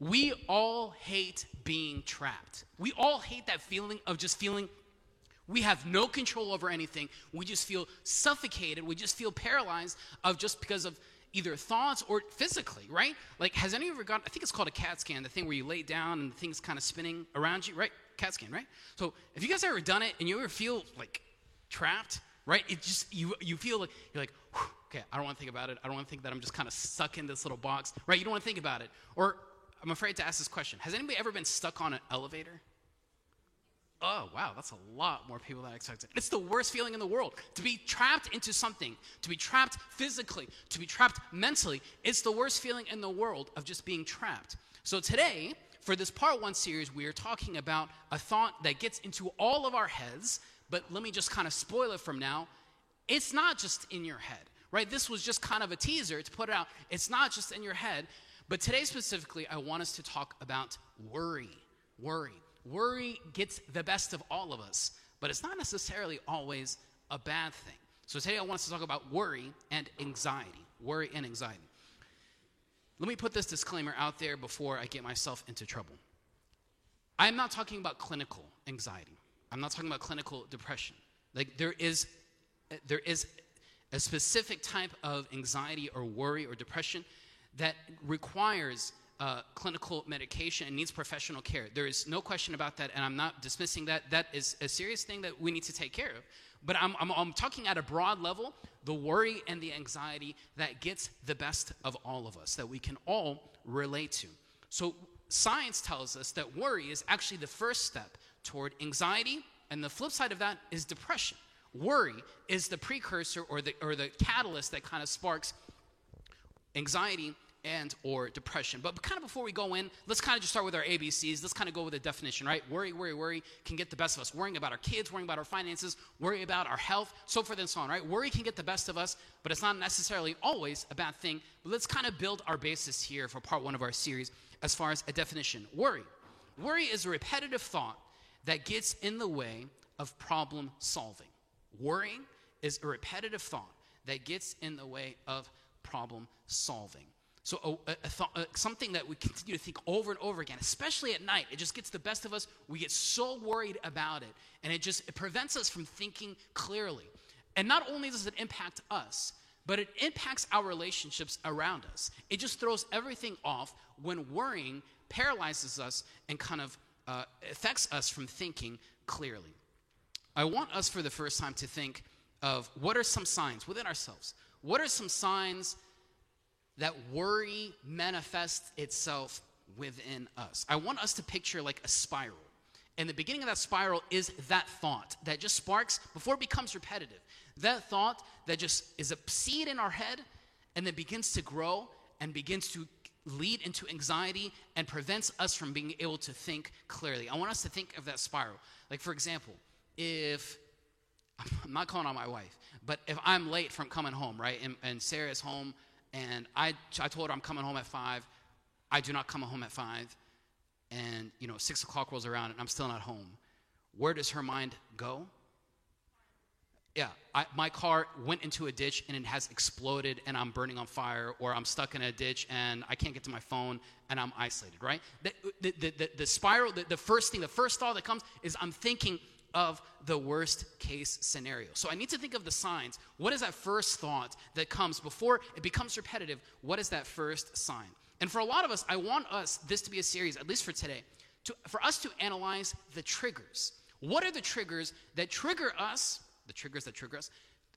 we all hate being trapped. We all hate that feeling of just feeling we have no control over anything. We just feel suffocated. We just feel paralyzed of just because of either thoughts or physically, right? Like, has anyone ever got, I think it's called a CAT scan, the thing where you lay down and the thing's kind of spinning around you, right? CAT scan, right? So, if you guys ever done it and you ever feel like trapped, right? It just, you, you feel like, you're like, okay, I don't want to think about it. I don't want to think that I'm just kind of stuck in this little box, right? You don't want to think about it. Or, I'm afraid to ask this question Has anybody ever been stuck on an elevator? Oh, wow, that's a lot more people than I expected. It's the worst feeling in the world. To be trapped into something, to be trapped physically, to be trapped mentally, it's the worst feeling in the world of just being trapped. So today, for this part one series, we are talking about a thought that gets into all of our heads, but let me just kind of spoil it from now. It's not just in your head, right? This was just kind of a teaser to put it out. It's not just in your head. But today specifically, I want us to talk about worry. Worry. Worry gets the best of all of us, but it's not necessarily always a bad thing. So today I want us to talk about worry and anxiety. Worry and anxiety. Let me put this disclaimer out there before I get myself into trouble. I'm not talking about clinical anxiety. I'm not talking about clinical depression. Like there is there is a specific type of anxiety or worry or depression that requires uh, clinical medication and needs professional care. There is no question about that, and I'm not dismissing that. That is a serious thing that we need to take care of. But I'm, I'm, I'm talking at a broad level the worry and the anxiety that gets the best of all of us, that we can all relate to. So, science tells us that worry is actually the first step toward anxiety, and the flip side of that is depression. Worry is the precursor or the, or the catalyst that kind of sparks anxiety and or depression. But kind of before we go in, let's kind of just start with our ABCs. Let's kind of go with a definition, right? Worry, worry, worry can get the best of us. Worrying about our kids, worrying about our finances, worry about our health, so forth and so on, right? Worry can get the best of us, but it's not necessarily always a bad thing. But let's kind of build our basis here for part one of our series as far as a definition. Worry. Worry is a repetitive thought that gets in the way of problem solving. Worrying is a repetitive thought that gets in the way of problem solving. So, a, a th- a, something that we continue to think over and over again, especially at night, it just gets the best of us. We get so worried about it, and it just it prevents us from thinking clearly. And not only does it impact us, but it impacts our relationships around us. It just throws everything off when worrying paralyzes us and kind of uh, affects us from thinking clearly. I want us for the first time to think of what are some signs within ourselves? What are some signs that worry manifests itself within us. I want us to picture like a spiral. And the beginning of that spiral is that thought that just sparks before it becomes repetitive. That thought that just is a seed in our head and then begins to grow and begins to lead into anxiety and prevents us from being able to think clearly. I want us to think of that spiral. Like, for example, if I'm not calling on my wife, but if I'm late from coming home, right, and, and Sarah's home and I, I told her I'm coming home at five. I do not come home at five. And, you know, six o'clock rolls around and I'm still not home. Where does her mind go? Yeah, I, my car went into a ditch and it has exploded and I'm burning on fire, or I'm stuck in a ditch and I can't get to my phone and I'm isolated, right? The, the, the, the, spiral, the, the first thing, the first thought that comes is I'm thinking of the worst case scenario. So I need to think of the signs. What is that first thought that comes before it becomes repetitive? What is that first sign? And for a lot of us, I want us, this to be a series, at least for today, to, for us to analyze the triggers. What are the triggers that trigger us? The triggers that trigger us.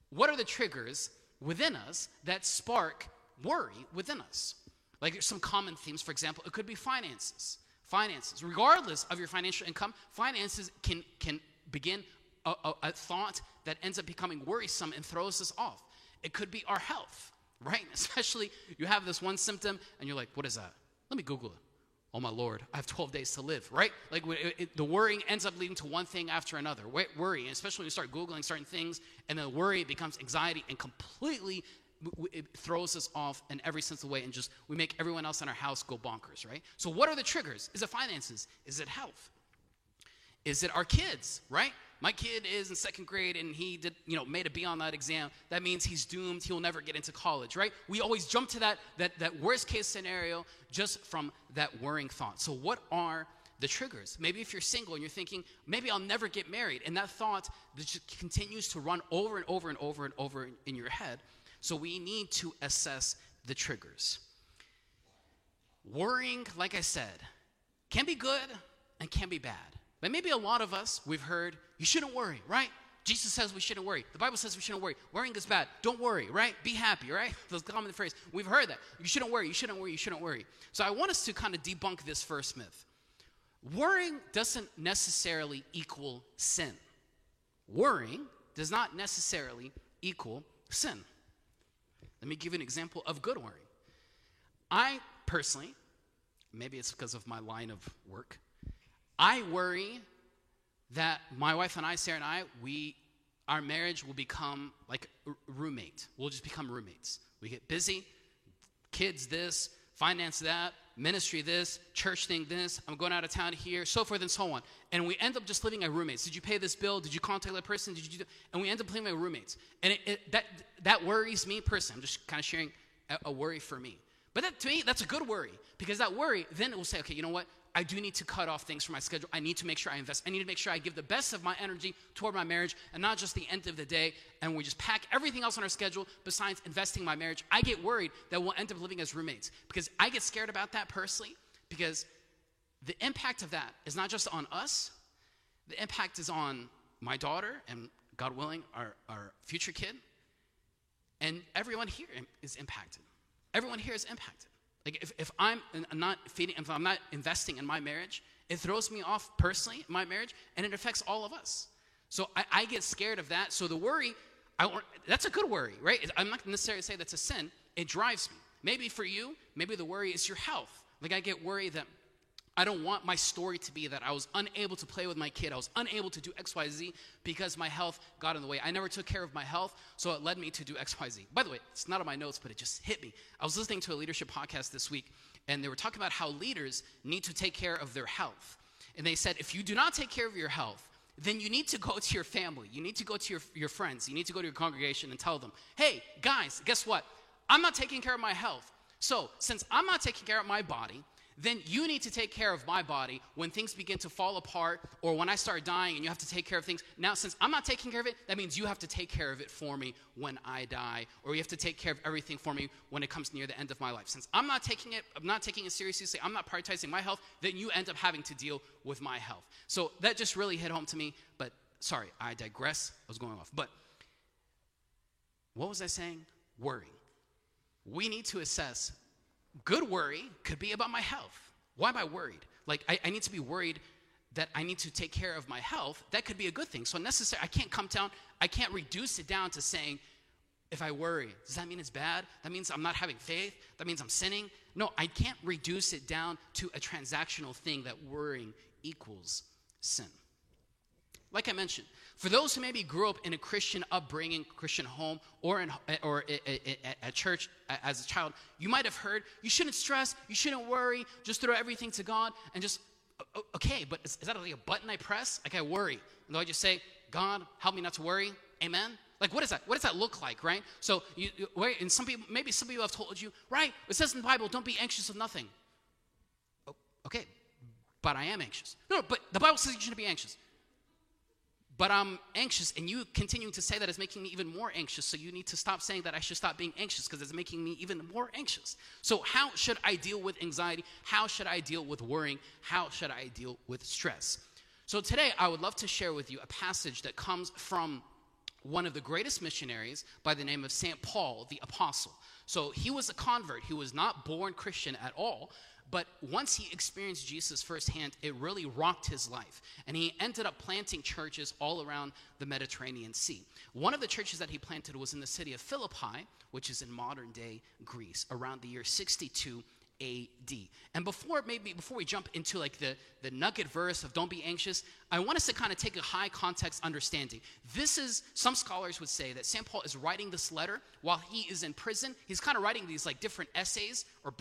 What are the triggers within us that spark worry within us? Like some common themes, for example, it could be finances. Finances, regardless of your financial income, finances can, can begin a, a, a thought that ends up becoming worrisome and throws us off. It could be our health, right? Especially you have this one symptom and you're like, what is that? Let me Google it. Oh my Lord, I have 12 days to live, right? Like it, it, the worrying ends up leading to one thing after another. Worry, especially when you start Googling certain things, and then worry becomes anxiety and completely it throws us off in every sense of the way and just we make everyone else in our house go bonkers, right? So, what are the triggers? Is it finances? Is it health? Is it our kids, right? My kid is in second grade and he did, you know, made a B on that exam. That means he's doomed. He'll never get into college, right? We always jump to that, that, that worst case scenario just from that worrying thought. So, what are the triggers? Maybe if you're single and you're thinking, maybe I'll never get married, and that thought just continues to run over and over and over and over in your head. So, we need to assess the triggers. Worrying, like I said, can be good and can be bad. But maybe a lot of us, we've heard, you shouldn't worry, right? Jesus says we shouldn't worry. The Bible says we shouldn't worry. Worrying is bad. Don't worry, right? Be happy, right? Those common phrase. We've heard that. You shouldn't worry. You shouldn't worry. You shouldn't worry. So I want us to kind of debunk this first myth. Worrying doesn't necessarily equal sin. Worrying does not necessarily equal sin. Let me give you an example of good worrying. I personally, maybe it's because of my line of work, I worry that my wife and I, Sarah and I, we, our marriage will become like roommate. We'll just become roommates. We get busy, kids this, finance that, ministry this, church thing this, I'm going out of town here, so forth and so on. And we end up just living as roommates. Did you pay this bill? Did you contact that person? Did you do And we end up living as roommates. And it, it, that, that worries me personally. I'm just kind of sharing a, a worry for me. But that, to me, that's a good worry because that worry then it will say, okay, you know what? I do need to cut off things from my schedule. I need to make sure I invest. I need to make sure I give the best of my energy toward my marriage and not just the end of the day and we just pack everything else on our schedule besides investing in my marriage. I get worried that we'll end up living as roommates because I get scared about that personally because the impact of that is not just on us, the impact is on my daughter and God willing, our, our future kid. And everyone here is impacted. Everyone here is impacted. Like if, if I'm not feeding, if I'm not investing in my marriage, it throws me off personally, my marriage, and it affects all of us. So I, I get scared of that. So the worry, I, that's a good worry, right? I'm not necessarily say that's a sin. It drives me. Maybe for you, maybe the worry is your health. Like I get worried that I don't want my story to be that I was unable to play with my kid. I was unable to do XYZ because my health got in the way. I never took care of my health, so it led me to do XYZ. By the way, it's not on my notes, but it just hit me. I was listening to a leadership podcast this week, and they were talking about how leaders need to take care of their health. And they said, if you do not take care of your health, then you need to go to your family. You need to go to your, your friends. You need to go to your congregation and tell them, hey, guys, guess what? I'm not taking care of my health. So, since I'm not taking care of my body, then you need to take care of my body when things begin to fall apart or when I start dying and you have to take care of things. Now, since I'm not taking care of it, that means you have to take care of it for me when I die, or you have to take care of everything for me when it comes near the end of my life. Since I'm not taking it, I'm not taking it seriously, I'm not prioritizing my health, then you end up having to deal with my health. So that just really hit home to me, but sorry, I digress. I was going off. But what was I saying? Worry. We need to assess Good worry could be about my health. Why am I worried? Like, I, I, need to be worried that I need to take care of my health. That could be a good thing. So, necessary, I can't come down, I can't reduce it down to saying, if I worry, does that mean it's bad? That means I'm not having faith? That means I'm sinning? No, I can't reduce it down to a transactional thing that worrying equals sin. Like I mentioned, for those who maybe grew up in a Christian upbringing, Christian home, or in or at church as a child, you might have heard you shouldn't stress, you shouldn't worry, just throw everything to God and just okay. But is, is that like a button I press? Like I worry, and do I just say, God, help me not to worry? Amen. Like, what is that? What does that look like, right? So, you, wait, and some people, maybe some people have told you, right? It says in the Bible, don't be anxious of nothing. Okay, but I am anxious. No, but the Bible says you shouldn't be anxious but I'm anxious, and you continuing to say that is making me even more anxious. So you need to stop saying that I should stop being anxious because it's making me even more anxious. So, how should I deal with anxiety? How should I deal with worrying? How should I deal with stress? So, today I would love to share with you a passage that comes from one of the greatest missionaries by the name of St. Paul the Apostle. So, he was a convert, he was not born Christian at all. But once he experienced Jesus firsthand, it really rocked his life. And he ended up planting churches all around the Mediterranean Sea. One of the churches that he planted was in the city of Philippi, which is in modern day Greece, around the year 62 AD. And before maybe before we jump into like the, the nugget verse of don't be anxious, I want us to kind of take a high context understanding. This is some scholars would say that St. Paul is writing this letter while he is in prison. He's kind of writing these like different essays or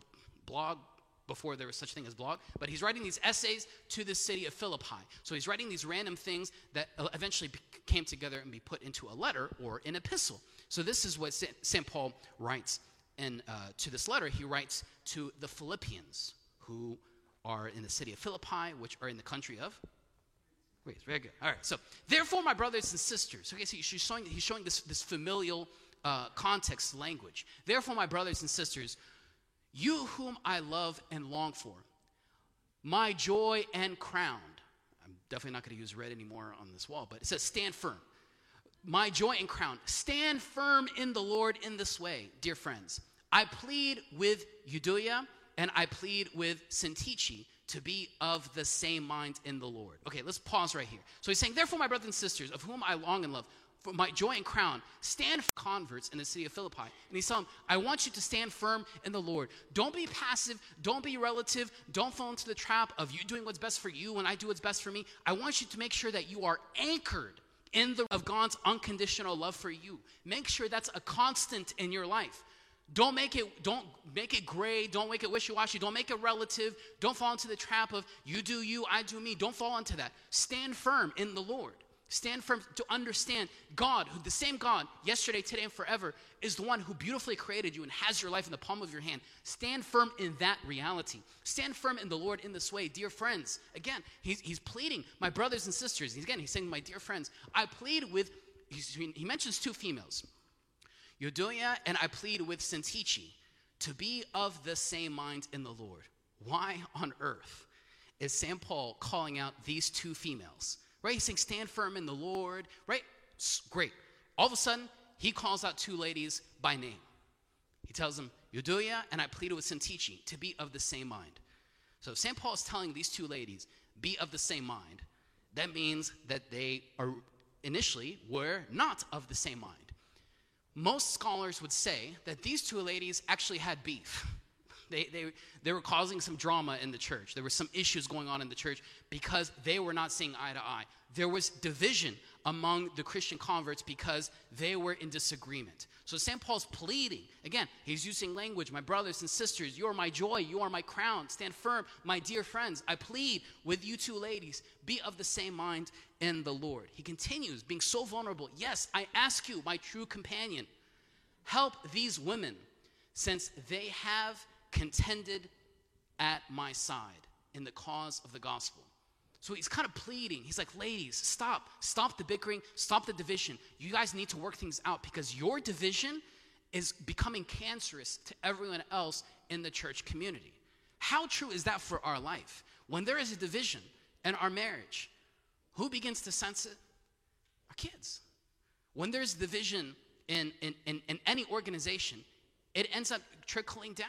blog before there was such thing as blog, but he's writing these essays to the city of Philippi. So he's writing these random things that eventually came together and be put into a letter or an epistle. So this is what St. Paul writes in, uh, to this letter. He writes to the Philippians who are in the city of Philippi, which are in the country of Greece. Very good. All right. So, therefore, my brothers and sisters. Okay, so he's showing, he's showing this, this familial uh, context language. Therefore, my brothers and sisters, you whom I love and long for, my joy and crown. I'm definitely not going to use red anymore on this wall, but it says, stand firm. My joy and crown. Stand firm in the Lord in this way, dear friends. I plead with Euodia and I plead with Syntyche to be of the same mind in the Lord. Okay, let's pause right here. So he's saying, Therefore, my brothers and sisters, of whom I long and love, for my joy and crown, stand for converts in the city of Philippi. And he's telling them, I want you to stand firm in the Lord. Don't be passive. Don't be relative. Don't fall into the trap of you doing what's best for you when I do what's best for me. I want you to make sure that you are anchored in the of God's unconditional love for you. Make sure that's a constant in your life. Don't make it don't make it gray, don't make it wishy-washy, don't make it relative. Don't fall into the trap of you do you, I do me. Don't fall into that. Stand firm in the Lord. Stand firm to understand God, who the same God, yesterday, today, and forever, is the one who beautifully created you and has your life in the palm of your hand. Stand firm in that reality. Stand firm in the Lord in this way. Dear friends, again, he's, he's pleading, my brothers and sisters, he's, again, he's saying, my dear friends, I plead with, he mentions two females, Euodia and I plead with Syntyche to be of the same mind in the Lord. Why on earth is St. Paul calling out these two females? Right? He's saying, stand firm in the Lord, right? Great. All of a sudden, he calls out two ladies by name. He tells them, Euodia and I pleaded with Syntyche to be of the same mind. So St. Paul is telling these two ladies, be of the same mind. That means that they are initially were not of the same mind. Most scholars would say that these two ladies actually had beef. They, they, they were causing some drama in the church. There were some issues going on in the church because they were not seeing eye to eye. There was division among the Christian converts because they were in disagreement. So St. Paul's pleading. Again, he's using language. My brothers and sisters, you are my joy. You are my crown. Stand firm, my dear friends. I plead with you two ladies, be of the same mind in the Lord. He continues, being so vulnerable. Yes, I ask you, my true companion, help these women since they have contended at my side in the cause of the gospel. So he's kind of pleading. He's like, ladies, stop. Stop the bickering. Stop the division. You guys need to work things out because your division is becoming cancerous to everyone else in the church community. How true is that for our life? When there is a division in our marriage, who begins to sense it? Our kids. When there's division in, in, in, in any organization, it ends up trickling down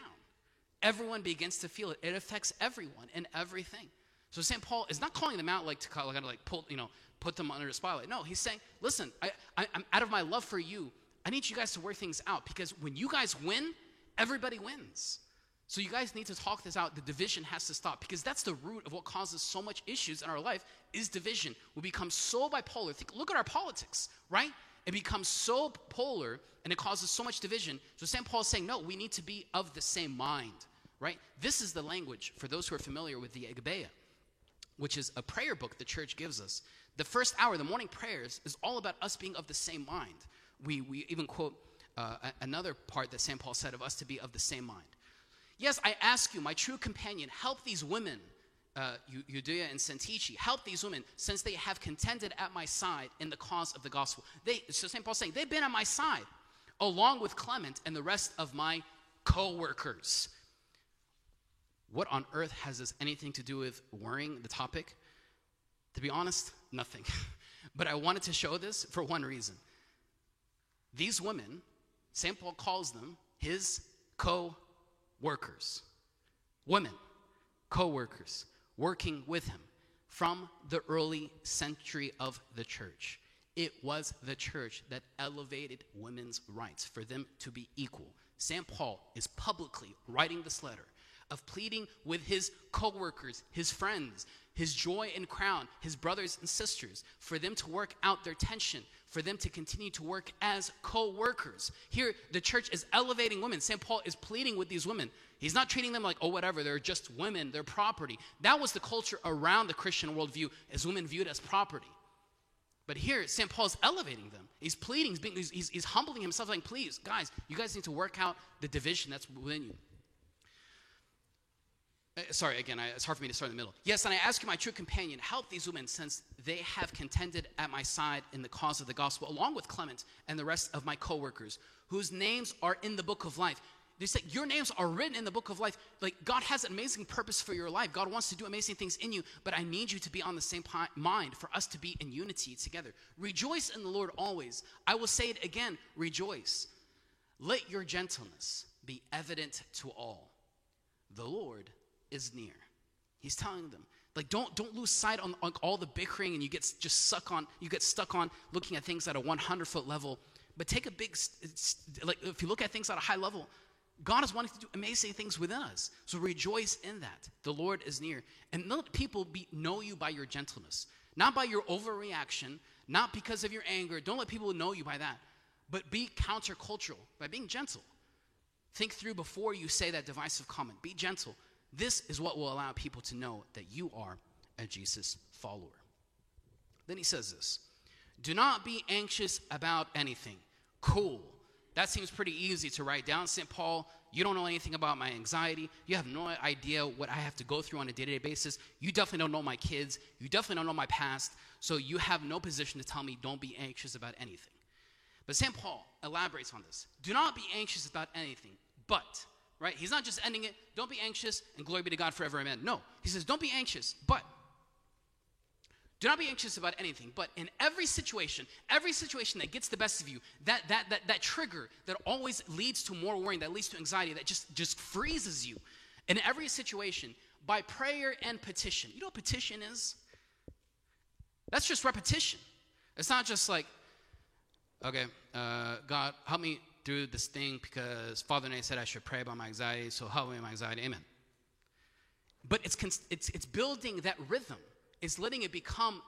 everyone begins to feel it. It affects everyone and everything. So St. Paul is not calling them out like to kind of like pull, you know, put them under the spotlight. No, he's saying, listen, I, I, I'm out of my love for you. I need you guys to work things out because when you guys win, everybody wins. So you guys need to talk this out. The division has to stop because that's the root of what causes so much issues in our life is division. We become so bipolar. Think, look at our politics, right? It becomes so polar and it causes so much division. So St. Paul is saying, no, we need to be of the same mind right? This is the language for those who are familiar with the Agpeya, which is a prayer book the church gives us. The first hour, the morning prayers, is all about us being of the same mind. We, we even quote uh, another part that St. Paul said of us to be of the same mind. Yes, I ask you, my true companion, help these women, uh, and Syntyche, help these women since they have contended at my side in the cause of the gospel. They, so St. Paul's saying, they've been at my side, along with Clement and the rest of my co workers. What on earth has this anything to do with worrying the topic? To be honest, nothing. but I wanted to show this for one reason. These women, St. Paul calls them his co workers. Women, co workers, working with him from the early century of the church. It was the church that elevated women's rights for them to be equal. St. Paul is publicly writing this letter of pleading with his coworkers, his friends, his joy and crown, his brothers and sisters, for them to work out their tension, for them to continue to work as co workers. Here, the church is elevating women. St. Paul is pleading with these women. He's not treating them like, oh, whatever, they're just women, they're property. That was the culture around the Christian worldview, as women viewed as property. But here, St. Paul's elevating them. He's pleading, he's, being, he's, he's humbling himself, like, please, guys, you guys need to work out the division that's within you. Uh, sorry, again, I, it's hard for me to start in the middle. Yes, and I ask you, my true companion, help these women since they have contended at my side in the cause of the gospel, along with Clement and the rest of my co workers, whose names are in the book of life. They say, Your names are written in the book of life. Like, God has an amazing purpose for your life. God wants to do amazing things in you, but I need you to be on the same mind for us to be in unity together. Rejoice in the Lord always. I will say it again rejoice. Let your gentleness be evident to all. The Lord is near. He's telling them, like, don't don't lose sight on, on all the bickering and you get just stuck on you get stuck on looking at things at a 100 foot level. But take a big like if you look at things at a high level, God is wanting to do amazing things within us. So rejoice in that. The Lord is near, and let people be, know you by your gentleness, not by your overreaction, not because of your anger. Don't let people know you by that, but be countercultural by being gentle. Think through before you say that divisive comment. Be gentle. This is what will allow people to know that you are a Jesus follower. Then he says this Do not be anxious about anything. Cool. That seems pretty easy to write down. St. Paul, you don't know anything about my anxiety. You have no idea what I have to go through on a day to day basis. You definitely don't know my kids. You definitely don't know my past. So you have no position to tell me don't be anxious about anything. But St. Paul elaborates on this. Do not be anxious about anything, but right? He's not just ending it, don't be anxious and glory be to God forever, amen. No, he says, don't be anxious, but do not be anxious about anything, but in every situation, every situation that gets the best of you, that, that, that, that trigger that always leads to more worrying, that leads to anxiety, that just, just freezes you, in every situation, by prayer and petition. You know what petition is? That's just repetition. It's not just like, okay, uh, God, help me through this thing because Father Nate said I should pray about my anxiety, so help me with my anxiety. Amen. But it's, it's, it's building that rhythm, it's letting it become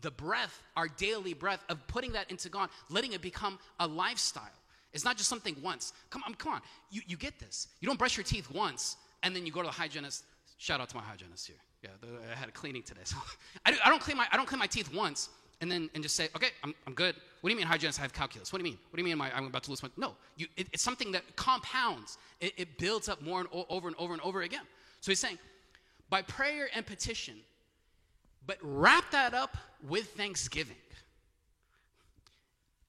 the breath, our daily breath, of putting that into God, letting it become a lifestyle. It's not just something once. Come on, come on. You, you get this. You don't brush your teeth once and then you go to the hygienist. Shout out to my hygienist here. Yeah, I had a cleaning today. So I, I, don't clean my, I don't clean my teeth once and then and just say, okay, I'm, I'm good. What do you mean hygienist? I have calculus. What do you mean? What do you mean I'm about to lose my? No, you, it, it's something that compounds. It, it builds up more and o- over and over and over again. So he's saying, by prayer and petition, but wrap that up with thanksgiving.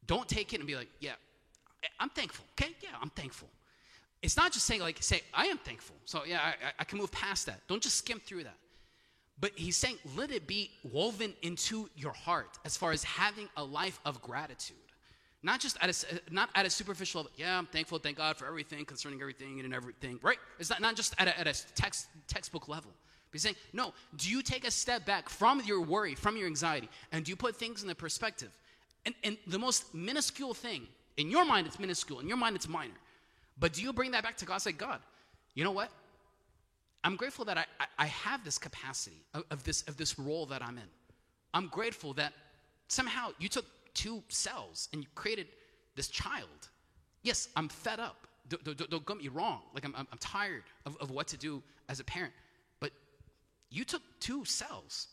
Don't take it and be like, yeah, I'm thankful. Okay, yeah, I'm thankful. It's not just saying like, say, I am thankful. So yeah, I, I can move past that. Don't just skim through that. But he's saying, let it be woven into your heart as far as having a life of gratitude. Not just at a, not at a superficial level. Yeah, I'm thankful, thank God for everything, concerning everything and everything, right? It's not, not just at a, at a text, textbook level. But he's saying, no, do you take a step back from your worry, from your anxiety, and do you put things in the perspective? And, and the most minuscule thing, in your mind it's minuscule, in your mind it's minor. But do you bring that back to God? Say, God, you know what? I'm grateful that I, I, have this capacity of, of, this, of this role that I'm in. I'm grateful that somehow you took two cells and you created this child. Yes, I'm fed up. Don't, don't, don't get me wrong. Like, I'm, I'm, I'm tired of, of what to do as a parent. But you took two cells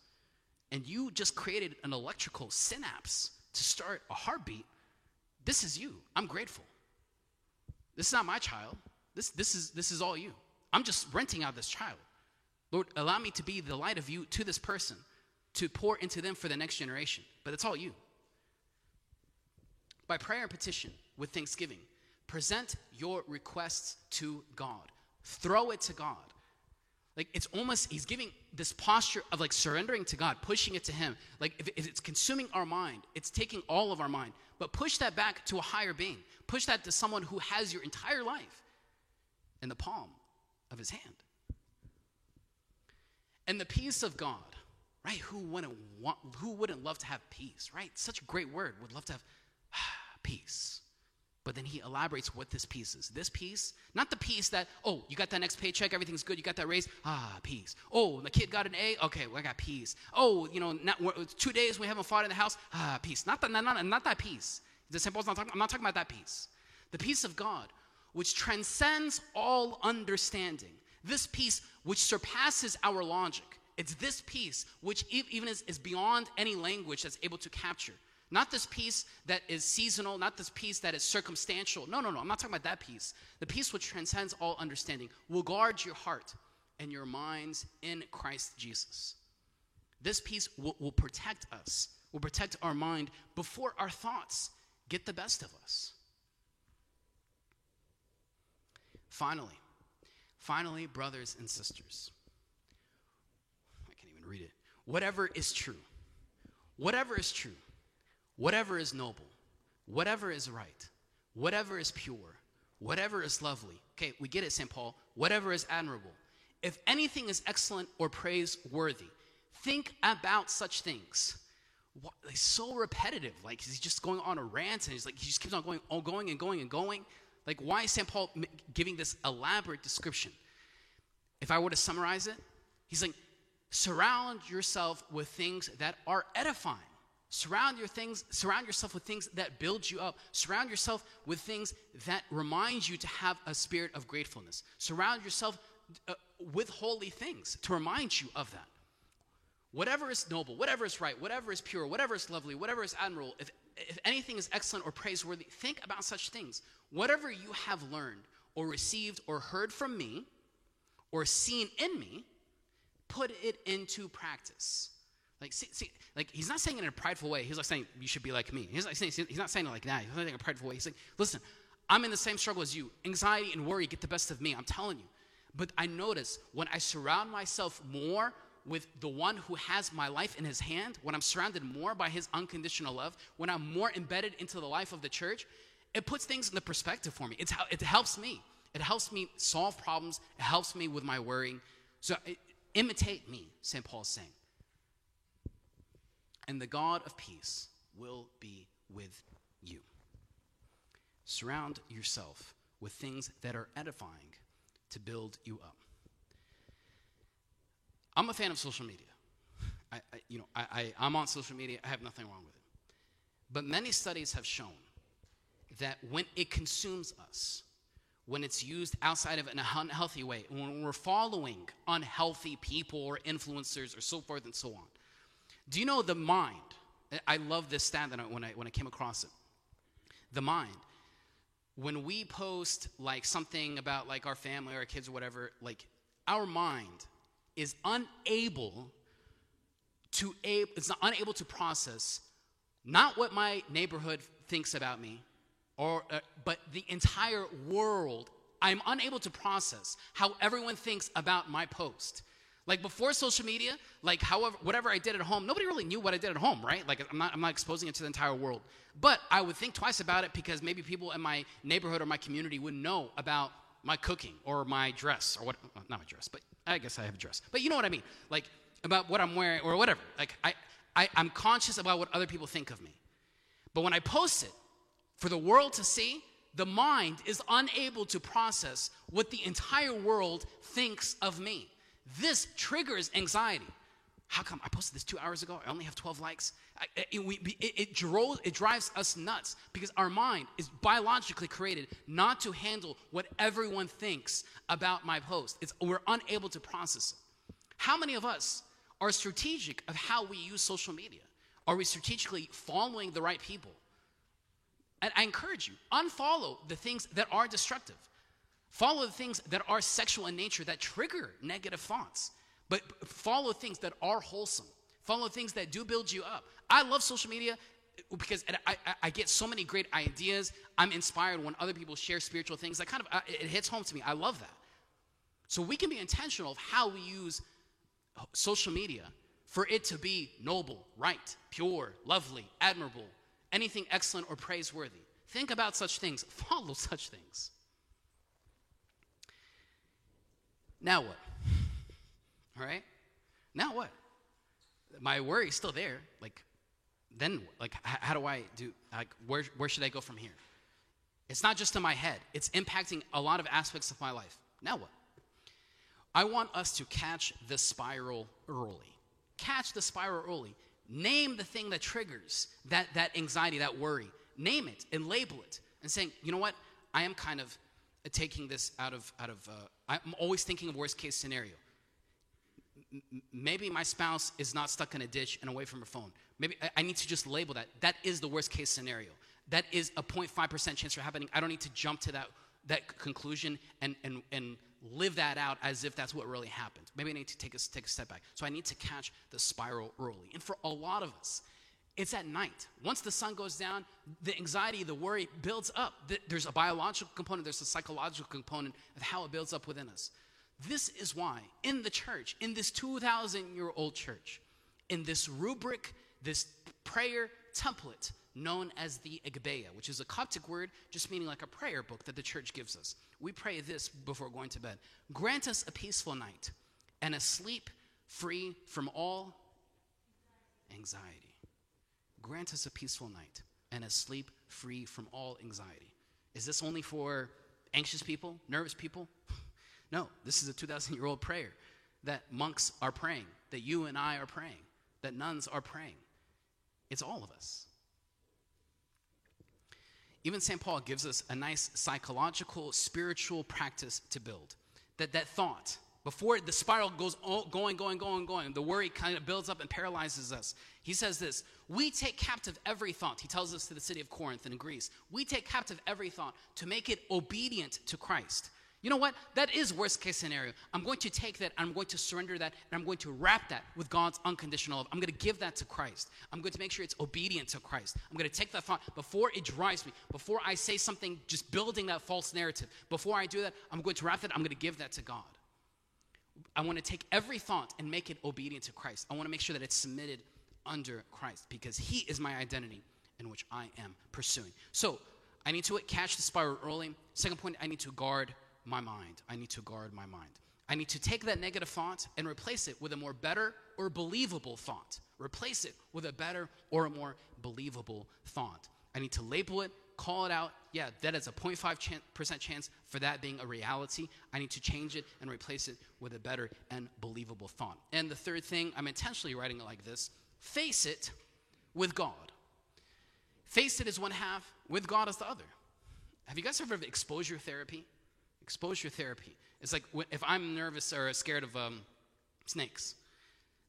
and you just created an electrical synapse to start a heartbeat. This is you. I'm grateful. This is not my child. This, this, is, this is all you. I'm just renting out this child. Lord, allow me to be the light of you to this person, to pour into them for the next generation. But it's all you. By prayer and petition with thanksgiving, present your requests to God. Throw it to God. Like it's almost, he's giving this posture of like surrendering to God, pushing it to Him. Like if, if it's consuming our mind, it's taking all of our mind. But push that back to a higher being. Push that to someone who has your entire life in the palm of his hand. And the peace of God, right? Who wouldn't want, who wouldn't love to have peace, right? Such a great word. Would love to have peace. But then he elaborates what this peace is. This peace, not the peace that, oh, you got that next paycheck, everything's good, you got that raise, ah, peace. Oh, the kid got an A, okay, well, I got peace. Oh, you know, not, two days we haven't fought in the house, ah, peace. Not that, not, not, not that peace. The. Paul's not talking, I'm not talking about that peace. The peace of God, which transcends all understanding. This peace which surpasses our logic. It's this peace which even is, is beyond any language that's able to capture. Not this peace that is seasonal, not this peace that is circumstantial. No, no, no. I'm not talking about that peace. The peace which transcends all understanding will guard your heart and your minds in Christ Jesus. This peace will, will protect us, will protect our mind before our thoughts get the best of us. Finally, finally, brothers and sisters, I can't even read it. Whatever is true, whatever is true whatever is noble, whatever is right, whatever is pure, whatever is lovely. Okay, we get it, St. Paul. Whatever is admirable. If anything is excellent or praiseworthy, think about such things. What, it's so repetitive. Like he's just going on a rant, and he's like he just keeps on going, oh, going and going and going. Like why is St. Paul giving this elaborate description? If I were to summarize it, he's like, surround yourself with things that are edifying. Surround your things, surround yourself with things that build you up. Surround yourself with things that remind you to have a spirit of gratefulness. Surround yourself uh, with holy things to remind you of that. Whatever is noble, whatever is right, whatever is pure, whatever is lovely, whatever is admirable, if, if anything is excellent or praiseworthy, think about such things. Whatever you have learned or received or heard from me or seen in me, put it into practice. Like, see, see, like he's not saying it in a prideful way. He's like saying you should be like me. He's, like saying, he's not saying it like that. He's not saying it in a prideful way. He's like, listen, I'm in the same struggle as you. Anxiety and worry get the best of me. I'm telling you. But I notice when I surround myself more with the one who has my life in his hand, when I'm surrounded more by his unconditional love, when I'm more embedded into the life of the church, it puts things in the perspective for me. It's, it helps me. It helps me solve problems. It helps me with my worrying. So it, imitate me, St. Paul's saying and the God of peace will be with you. Surround yourself with things that are edifying to build you up. I'm a fan of social media. I, I you know, I, I, am on social media. I have nothing wrong with it. But many studies have shown that when it consumes us, when it's used outside of an unhealthy way, when we're following unhealthy people or influencers or so forth and so on, do you know the mind? I love this stat that I, when, I, when I came across it. The mind. When we post like something about like our family or our kids or whatever, like our mind is unable to it's not unable to process not what my neighborhood thinks about me or uh, but the entire world i'm unable to process how everyone thinks about my post like before social media, like however, whatever I did at home, nobody really knew what I did at home, right? Like I'm not, I'm not exposing it to the entire world. But I would think twice about it because maybe people in my neighborhood or my community wouldn't know about my cooking or my dress or what, not my dress, but I guess I have a dress. But you know what I mean? Like about what I'm wearing or whatever. Like I, I, I'm conscious about what other people think of me. But when I post it for the world to see, the mind is unable to process what the entire world thinks of me. This triggers anxiety. How come I posted this two hours ago? I only have 12 likes. I, it, we, it, it, drove, it drives us nuts because our mind is biologically created not to handle what everyone thinks about my post. It's, we're unable to process it. How many of us are strategic of how we use social media? Are we strategically following the right people? And I encourage you, unfollow the things that are destructive. Follow the things that are sexual in nature that trigger negative thoughts, but follow things that are wholesome. Follow things that do build you up. I love social media because I, I, I, get so many great ideas. I'm inspired when other people share spiritual things. That kind of uh, it hits home to me. I love that. So we can be intentional of how we use social media for it to be noble, right, pure, lovely, admirable, anything excellent or praiseworthy. Think about such things. Follow such things. Now what? All right? Now what? My worry is still there. Like, then, like, how do I do, like, where, where should I go from here? It's not just in my head, it's impacting a lot of aspects of my life. Now what? I want us to catch the spiral early. Catch the spiral early. Name the thing that triggers that, that anxiety, that worry. Name it and label it and saying, you know what? I am kind of taking this out of, out of uh, I'm always thinking of worst case scenario. Maybe my spouse is not stuck in a ditch and away from her phone. Maybe I, I need to just label that. That is the worst case scenario. That is a 0.5% chance for happening. I don't need to jump to that, that conclusion and, and, and live that out as if that's what really happened. Maybe I need to take a, take a step back. So I need to catch the spiral early. And for a lot of us, it's at night. Once the sun goes down, the anxiety, the worry builds up. There's a biological component, there's a psychological component of how it builds up within us. This is why, in the church, in this 2,000 year old church, in this rubric, this prayer template known as the Agpeya, which is a Coptic word just meaning like a prayer book that the church gives us. We pray this before going to bed Grant us a peaceful night and a sleep free from all anxiety. Grant us a peaceful night and a sleep free from all anxiety. Is this only for anxious people, nervous people? No, this is a 2,000 year old prayer that monks are praying, that you and I are praying, that nuns are praying. It's all of us. Even St. Paul gives us a nice psychological, spiritual practice to build. That that thought, before the spiral goes going, going, going, going, the worry kind of builds up and paralyzes us. He says this We take captive every thought. He tells us to the city of Corinth in Greece. We take captive every thought to make it obedient to Christ. You know what? That is worst case scenario. I'm going to take that, I'm going to surrender that, and I'm going to wrap that with God's unconditional love. I'm going to give that to Christ. I'm going to make sure it's obedient to Christ. I'm going to take that thought before it drives me, before I say something just building that false narrative. Before I do that, I'm going to wrap that, I'm going to give that to God. I want to take every thought and make it obedient to Christ. I want to make sure that it's submitted under Christ because He is my identity in which I am pursuing. So I need to catch the spiral early. Second point, I need to guard my mind. I need to guard my mind. I need to take that negative thought and replace it with a more better or believable thought. Replace it with a better or a more believable thought. I need to label it, call it out. Yeah, that is a 0.5% chance for that being a reality. I need to change it and replace it with a better and believable thought. And the third thing, I'm intentionally writing it like this face it with God. Face it as one half, with God as the other. Have you guys ever heard of exposure therapy? Exposure therapy. It's like if I'm nervous or scared of um, snakes.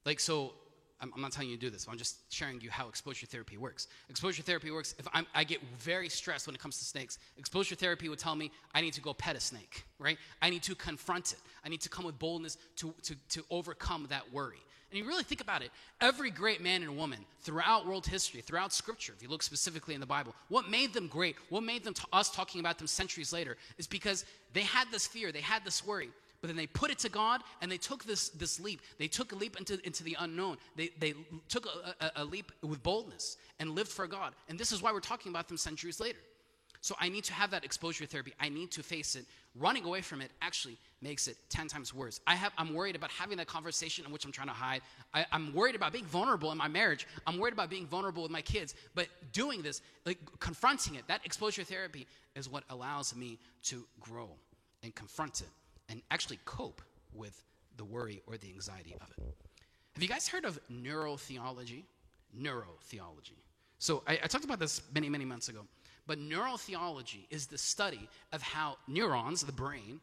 Like, so I'm, I'm, not telling you to do this. I'm just sharing you how exposure therapy works. Exposure therapy works if I'm, I get very stressed when it comes to snakes. Exposure therapy would tell me I need to go pet a snake, right? I need to confront it. I need to come with boldness to, to, to overcome that worry. And you really think about it, every great man and woman throughout world history, throughout scripture, if you look specifically in the Bible, what made them great, what made them t- us talking about them centuries later, is because they had this fear, they had this worry, but then they put it to God and they took this, this leap. They took a leap into, into the unknown. They, they took a, a, a leap with boldness and lived for God. And this is why we're talking about them centuries later. So I need to have that exposure therapy. I need to face it. Running away from it actually makes it 10 times worse. I have, I'm worried about having that conversation in which I'm trying to hide. I, am worried about being vulnerable in my marriage. I'm worried about being vulnerable with my kids. But doing this, like confronting it, that exposure therapy is what allows me to grow and confront it and actually cope with the worry or the anxiety of it. Have you guys heard of neurotheology? Neurotheology. So I, I talked about this many, many months ago. But neurotheology is the study of how neurons, the brain,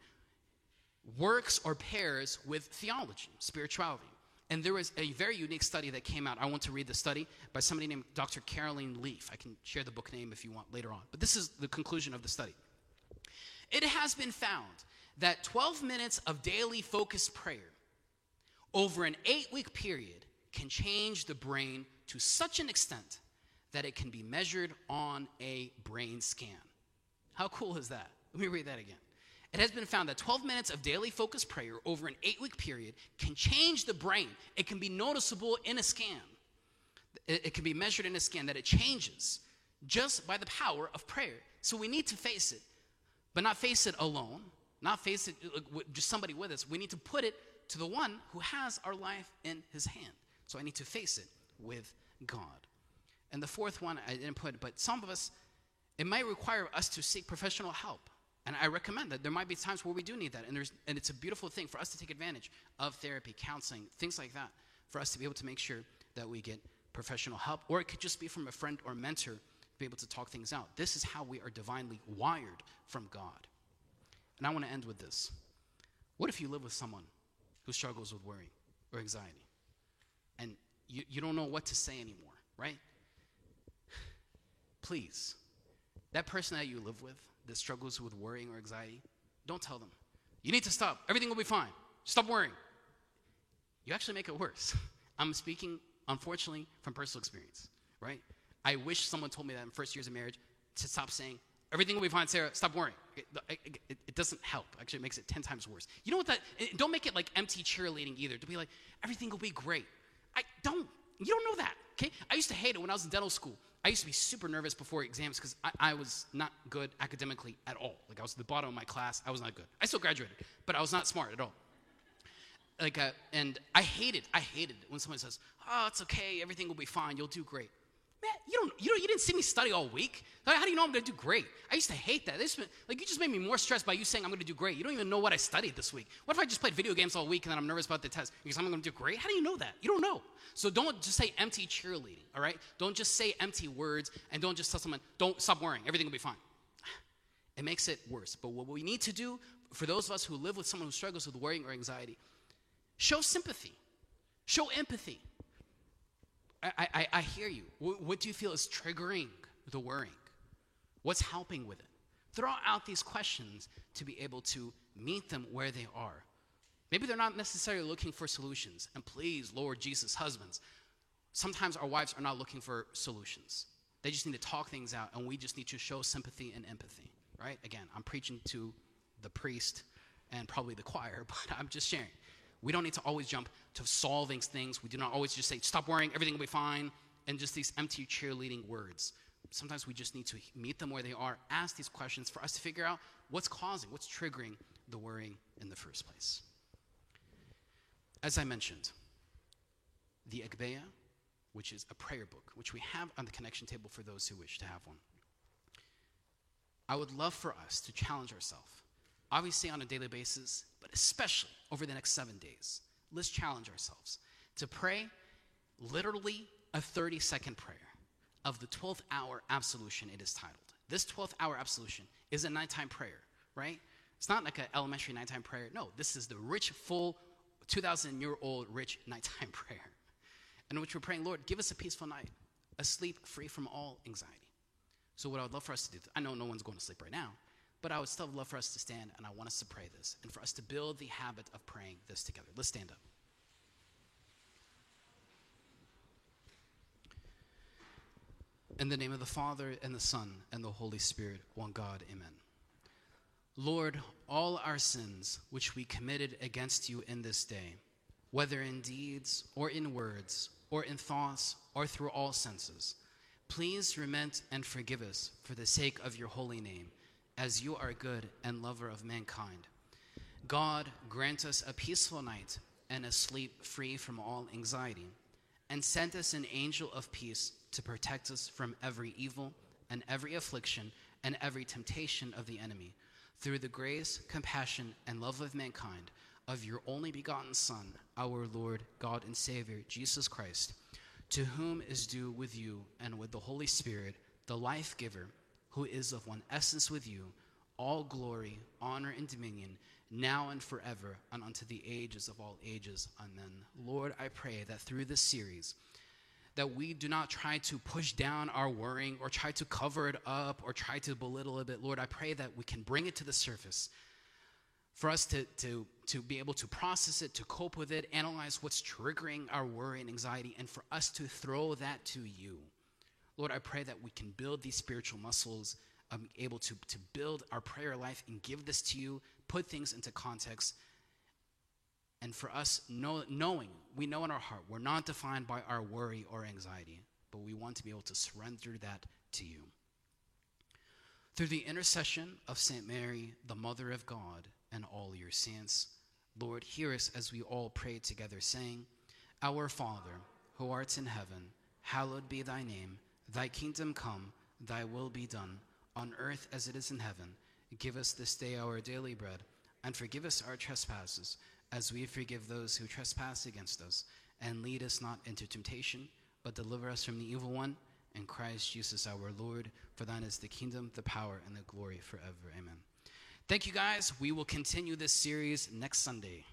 works or pairs with theology, spirituality. And there was a very unique study that came out. I want to read the study by somebody named Dr. Caroline Leaf. I can share the book name if you want later on. But this is the conclusion of the study. It has been found that 12 minutes of daily focused prayer over an eight week period can change the brain to such an extent that it can be measured on a brain scan. How cool is that? Let me read that again. It has been found that 12 minutes of daily focused prayer over an eight week period can change the brain. It can be noticeable in a scan. It, can be measured in a scan that it changes just by the power of prayer. So we need to face it, but not face it alone, not face it uh, with just somebody with us. We need to put it to the one who has our life in his hand. So I need to face it with God. And the fourth one I didn't put, but some of us, it might require us to seek professional help. And I recommend that there might be times where we do need that. And, there's, and it's a beautiful thing for us to take advantage of therapy, counseling, things like that, for us to be able to make sure that we get professional help. Or it could just be from a friend or mentor to be able to talk things out. This is how we are divinely wired from God. And I want to end with this. What if you live with someone who struggles with worry or anxiety? And you, you don't know what to say anymore, right? Please, that person that you live with that struggles with worrying or anxiety, don't tell them. You need to stop. Everything will be fine. Stop worrying. You actually make it worse. I'm speaking, unfortunately, from personal experience, right? I wish someone told me that in first years of marriage to stop saying, everything will be fine, Sarah, stop worrying. It, it, it, doesn't help. Actually, it makes it 10 times worse. You know what that, don't make it like empty cheerleading either, to be like, everything will be great. I don't, you don't know that, okay? I used to hate it when I was in dental school. I used to be super nervous before exams because I, I, was not good academically at all. Like I was at the bottom of my class. I was not good. I still graduated, but I was not smart at all. Like, uh, and I hated, I hated when someone says, "Oh, it's okay. Everything will be fine. You'll do great." Man, you don't, you, don't, you didn't see me study all week. Like, how do you know I'm going to do great? I used to hate that. This, like, you just made me more stressed by you saying I'm going to do great. You don't even know what I studied this week. What if I just played video games all week and then I'm nervous about the test because I'm going to do great? How do you know that? You don't know. So don't just say empty cheerleading, all right? Don't just say empty words and don't just tell someone, don't stop worrying. Everything will be fine. It makes it worse. But what we need to do for those of us who live with someone who struggles with worrying or anxiety, show sympathy, show empathy. I, I, I hear you. What, what do you feel is triggering the worrying? What's helping with it? Throw out these questions to be able to meet them where they are. Maybe they're not necessarily looking for solutions. And please, Lord Jesus, husbands, sometimes our wives are not looking for solutions. They just need to talk things out, and we just need to show sympathy and empathy, right? Again, I'm preaching to the priest and probably the choir, but I'm just sharing. We don't need to always jump to solving things. We do not always just say, stop worrying, everything will be fine, and just these empty cheerleading words. Sometimes we just need to meet them where they are, ask these questions for us to figure out what's causing, what's triggering the worrying in the first place. As I mentioned, the Agpeya, which is a prayer book, which we have on the connection table for those who wish to have one. I would love for us to challenge ourselves, obviously on a daily basis, but especially over the next seven days. Let's challenge ourselves to pray literally a 30 second prayer of the 12th hour absolution, it is titled. This 12th hour absolution is a nighttime prayer, right? It's not like an elementary nighttime prayer. No, this is the rich, full, 2,000 year old rich nighttime prayer in which we're praying, Lord, give us a peaceful night, a sleep free from all anxiety. So, what I would love for us to do, I know no one's going to sleep right now, but I would still love for us to stand and I want us to pray this and for us to build the habit of praying this together. Let's stand up. In the name of the Father, and the Son, and the Holy Spirit, one God, amen. Lord, all our sins which we committed against you in this day, whether in deeds or in words or in thoughts or through all senses, please remit and forgive us for the sake of your holy name, as you are good and lover of mankind. God, grant us a peaceful night and a sleep free from all anxiety, and send us an angel of peace to protect us from every evil and every affliction and every temptation of the enemy through the grace, compassion, and love of mankind of your only begotten Son, our Lord, God, and Savior, Jesus Christ, to whom is due with you and with the Holy Spirit, the life giver, who is of one essence with you, all glory, honor, and dominion, now and forever, and unto the ages of all ages. Amen. Lord, I pray that through this series, that we do not try to push down our worrying or try to cover it up or try to belittle it. Lord, I pray that we can bring it to the surface for us to, to, to be able to process it, to cope with it, analyze what's triggering our worry and anxiety, and for us to throw that to you. Lord, I pray that we can build these spiritual muscles, um, able to, to build our prayer life and give this to you, put things into context, and for us, know, knowing, we know in our heart, we're not defined by our worry or anxiety, but we want to be able to surrender that to you. Through the intercession of St. Mary, the Mother of God, and all your saints, Lord, hear us as we all pray together, saying, Our Father, who art in heaven, hallowed be thy name. Thy kingdom come, thy will be done on earth as it is in heaven. Give us this day our daily bread, and forgive us our trespasses, as we forgive those who trespass against us. And lead us not into temptation, but deliver us from the evil one. In Christ Jesus our Lord, for thine is the kingdom, the power, and the glory forever. Amen. Thank you guys. We will continue this series next Sunday.